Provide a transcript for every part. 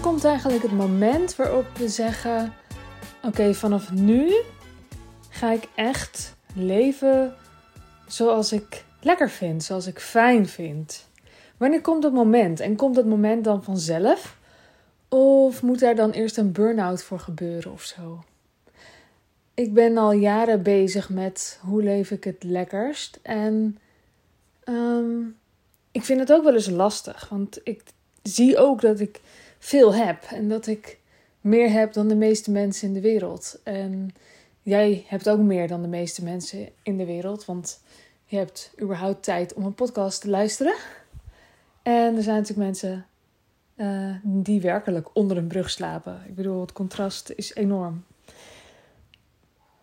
komt eigenlijk het moment waarop we zeggen: Oké, vanaf nu ga ik echt leven zoals ik lekker vind, zoals ik fijn vind? Wanneer komt dat moment? En komt dat moment dan vanzelf? Of moet daar dan eerst een burn-out voor gebeuren of zo? Ik ben al jaren bezig met hoe leef ik het lekkerst. En ehm, ik vind het ook wel eens lastig. Want ik zie ook dat ik veel heb. En dat ik meer heb dan de meeste mensen in de wereld. En jij hebt ook meer dan de meeste mensen in de wereld. Want je hebt überhaupt tijd om een podcast te luisteren. En er zijn natuurlijk mensen uh, die werkelijk onder een brug slapen. Ik bedoel, het contrast is enorm.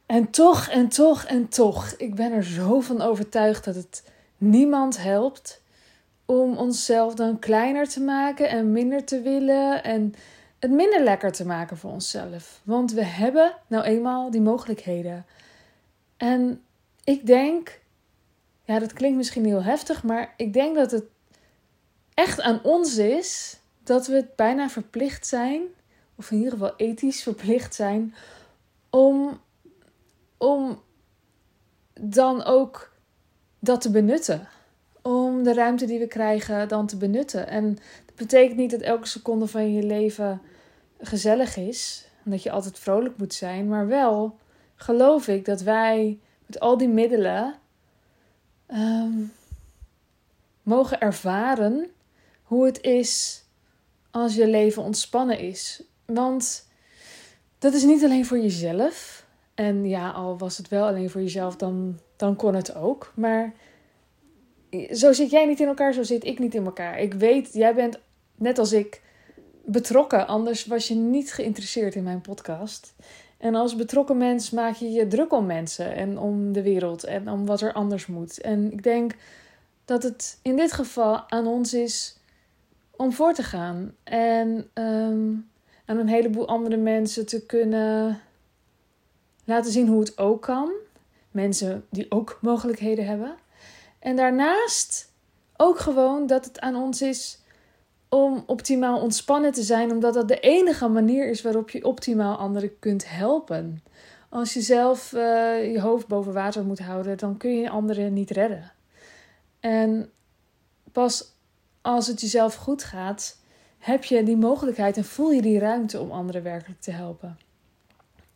En toch, en toch, en toch. Ik ben er zo van overtuigd dat het niemand helpt om onszelf dan kleiner te maken en minder te willen en het minder lekker te maken voor onszelf. Want we hebben nou eenmaal die mogelijkheden. En ik denk, ja, dat klinkt misschien heel heftig, maar ik denk dat het echt aan ons is dat we het bijna verplicht zijn, of in ieder geval ethisch verplicht zijn, om, om dan ook dat te benutten. Om de ruimte die we krijgen dan te benutten. En dat betekent niet dat elke seconde van je leven gezellig is. En dat je altijd vrolijk moet zijn. Maar wel geloof ik dat wij met al die middelen ehm, mogen ervaren hoe het is als je leven ontspannen is. Want dat is niet alleen voor jezelf. En ja, al was het wel alleen voor jezelf, dan, dan kon het ook. Maar zo zit jij niet in elkaar, zo zit ik niet in elkaar. Ik weet, jij bent net als ik betrokken, anders was je niet geïnteresseerd in mijn podcast. En als betrokken mens maak je je druk om mensen en om de wereld en om wat er anders moet. En ik denk dat het in dit geval aan ons is om voor te gaan. En um, aan een heleboel andere mensen te kunnen laten zien hoe het ook kan. Mensen die ook mogelijkheden hebben. En daarnaast ook gewoon dat het aan ons is om optimaal ontspannen te zijn, omdat dat de enige manier is waarop je optimaal anderen kunt helpen. Als je zelf uh, je hoofd boven water moet houden, dan kun je anderen niet redden. En pas als het jezelf goed gaat, heb je die mogelijkheid en voel je die ruimte om anderen werkelijk te helpen.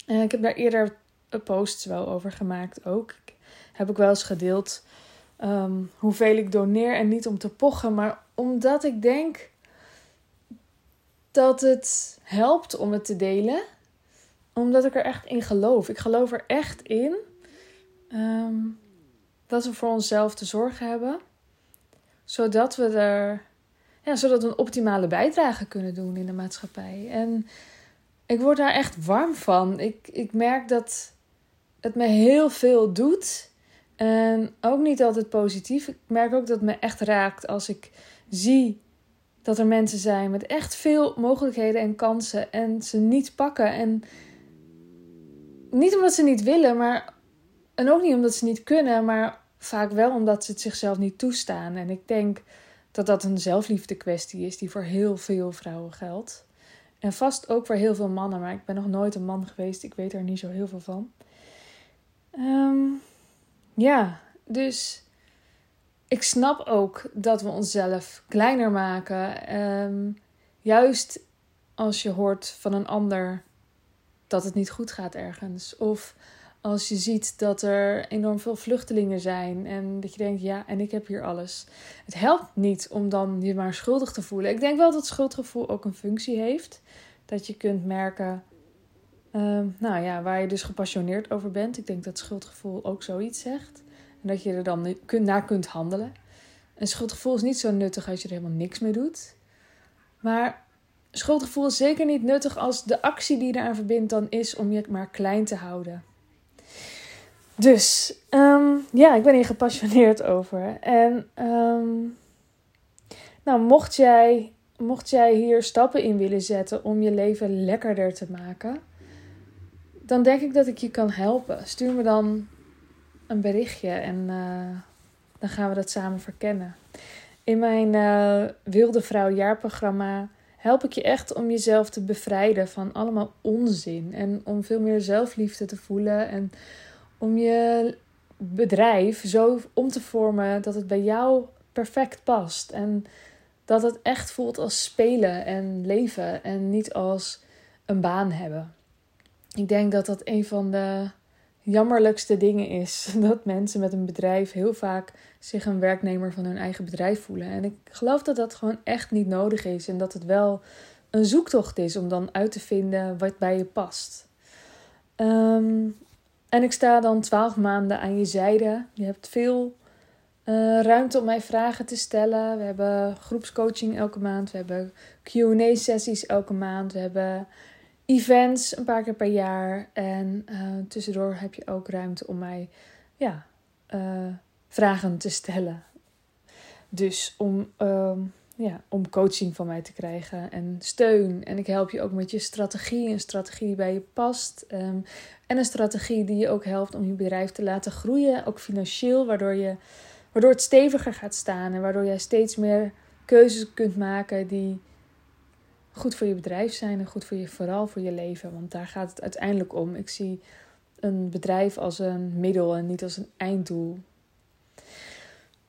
En ik heb daar eerder posts wel over gemaakt ook. Ik heb ook wel eens gedeeld um, hoeveel ik doneer en niet om te pochen, maar omdat ik denk dat het helpt om het te delen. Omdat ik er echt in geloof. Ik geloof er echt in um, dat we voor onszelf te zorgen hebben zodat we er, ja, zodat we een optimale bijdrage kunnen doen in de maatschappij. En ik word daar echt warm van. Ik, ik merk dat het me heel veel doet. En ook niet altijd positief. Ik merk ook dat het me echt raakt als ik zie dat er mensen zijn met echt veel mogelijkheden en kansen en ze niet pakken. En niet omdat ze niet willen, maar. En ook niet omdat ze niet kunnen, maar Vaak wel omdat ze het zichzelf niet toestaan. En ik denk dat dat een zelfliefde kwestie is die voor heel veel vrouwen geldt. En vast ook voor heel veel mannen, maar ik ben nog nooit een man geweest. Ik weet er niet zo heel veel van. Ehm, ja, dus ik snap ook dat we onszelf kleiner maken. Ehm, juist als je hoort van een ander dat het niet goed gaat ergens. Of als je ziet dat er enorm veel vluchtelingen zijn en dat je denkt, ja, en ik heb hier alles. Het helpt niet om dan je maar schuldig te voelen. Ik denk wel dat schuldgevoel ook een functie heeft. Dat je kunt merken, uh, nou ja, waar je dus gepassioneerd over bent. Ik denk dat schuldgevoel ook zoiets zegt. En dat je er dan naar kunt handelen. Een schuldgevoel is niet zo nuttig als je er helemaal niks mee doet. Maar schuldgevoel is zeker niet nuttig als de actie die je eraan verbindt dan is om je maar klein te houden. Dus um, ja, ik ben hier gepassioneerd over. En um, nou, mocht jij, mocht jij hier stappen in willen zetten om je leven lekkerder te maken, dan denk ik dat ik je kan helpen. Stuur me dan een berichtje en uh, dan gaan we dat samen verkennen. In mijn uh, Wilde Vrouw jaarprogramma help ik je echt om jezelf te bevrijden van allemaal onzin. En om veel meer zelfliefde te voelen. En om je bedrijf zo om te vormen dat het bij jou perfect past. En dat het echt voelt als spelen en leven en niet als een baan hebben. Ik denk dat dat een van de jammerlijkste dingen is. Dat mensen met een bedrijf heel vaak zich een werknemer van hun eigen bedrijf voelen. En ik geloof dat dat gewoon echt niet nodig is. En dat het wel een zoektocht is om dan uit te vinden wat bij je past. Ehm, en ik sta dan twaalf maanden aan je zijde. Je hebt veel uh, ruimte om mij vragen te stellen. We hebben groepscoaching elke maand. We hebben QA-sessies elke maand. We hebben events een paar keer per jaar. En uh, tussendoor heb je ook ruimte om mij ja, uh, vragen te stellen. Dus om, uh, ja, om coaching van mij te krijgen en steun. En ik help je ook met je strategie. Een strategie die bij je past. Um, en een strategie die je ook helpt om je bedrijf te laten groeien. Ook financieel, waardoor, je, waardoor het steviger gaat staan. En waardoor jij steeds meer keuzes kunt maken die goed voor je bedrijf zijn en goed voor je, vooral voor je leven. Want daar gaat het uiteindelijk om. Ik zie een bedrijf als een middel en niet als een einddoel.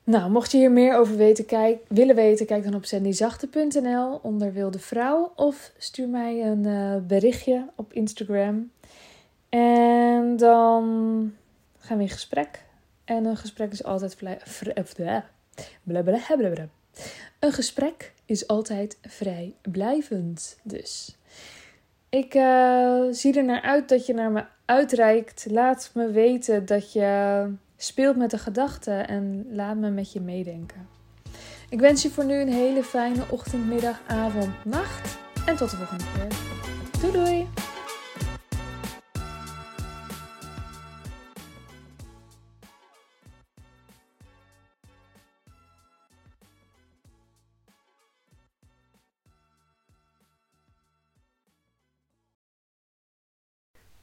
Nou, mocht je hier meer over weten, kijk, willen weten, kijk dan op sandyzachte.nl onder Wilde Vrouw. Of stuur mij een uh, berichtje op Instagram. En dan gaan we in gesprek. En een gesprek is altijd... Blablabla. Een gesprek is altijd vrijblijvend. Dus ik uh, zie er naar uit dat je naar me uitreikt. Laat me weten dat je speelt met de gedachten en laat me met je meedenken. Ik wens je voor nu een hele fijne ochtend, middag, avond, nacht. En tot de volgende keer. Doei doei!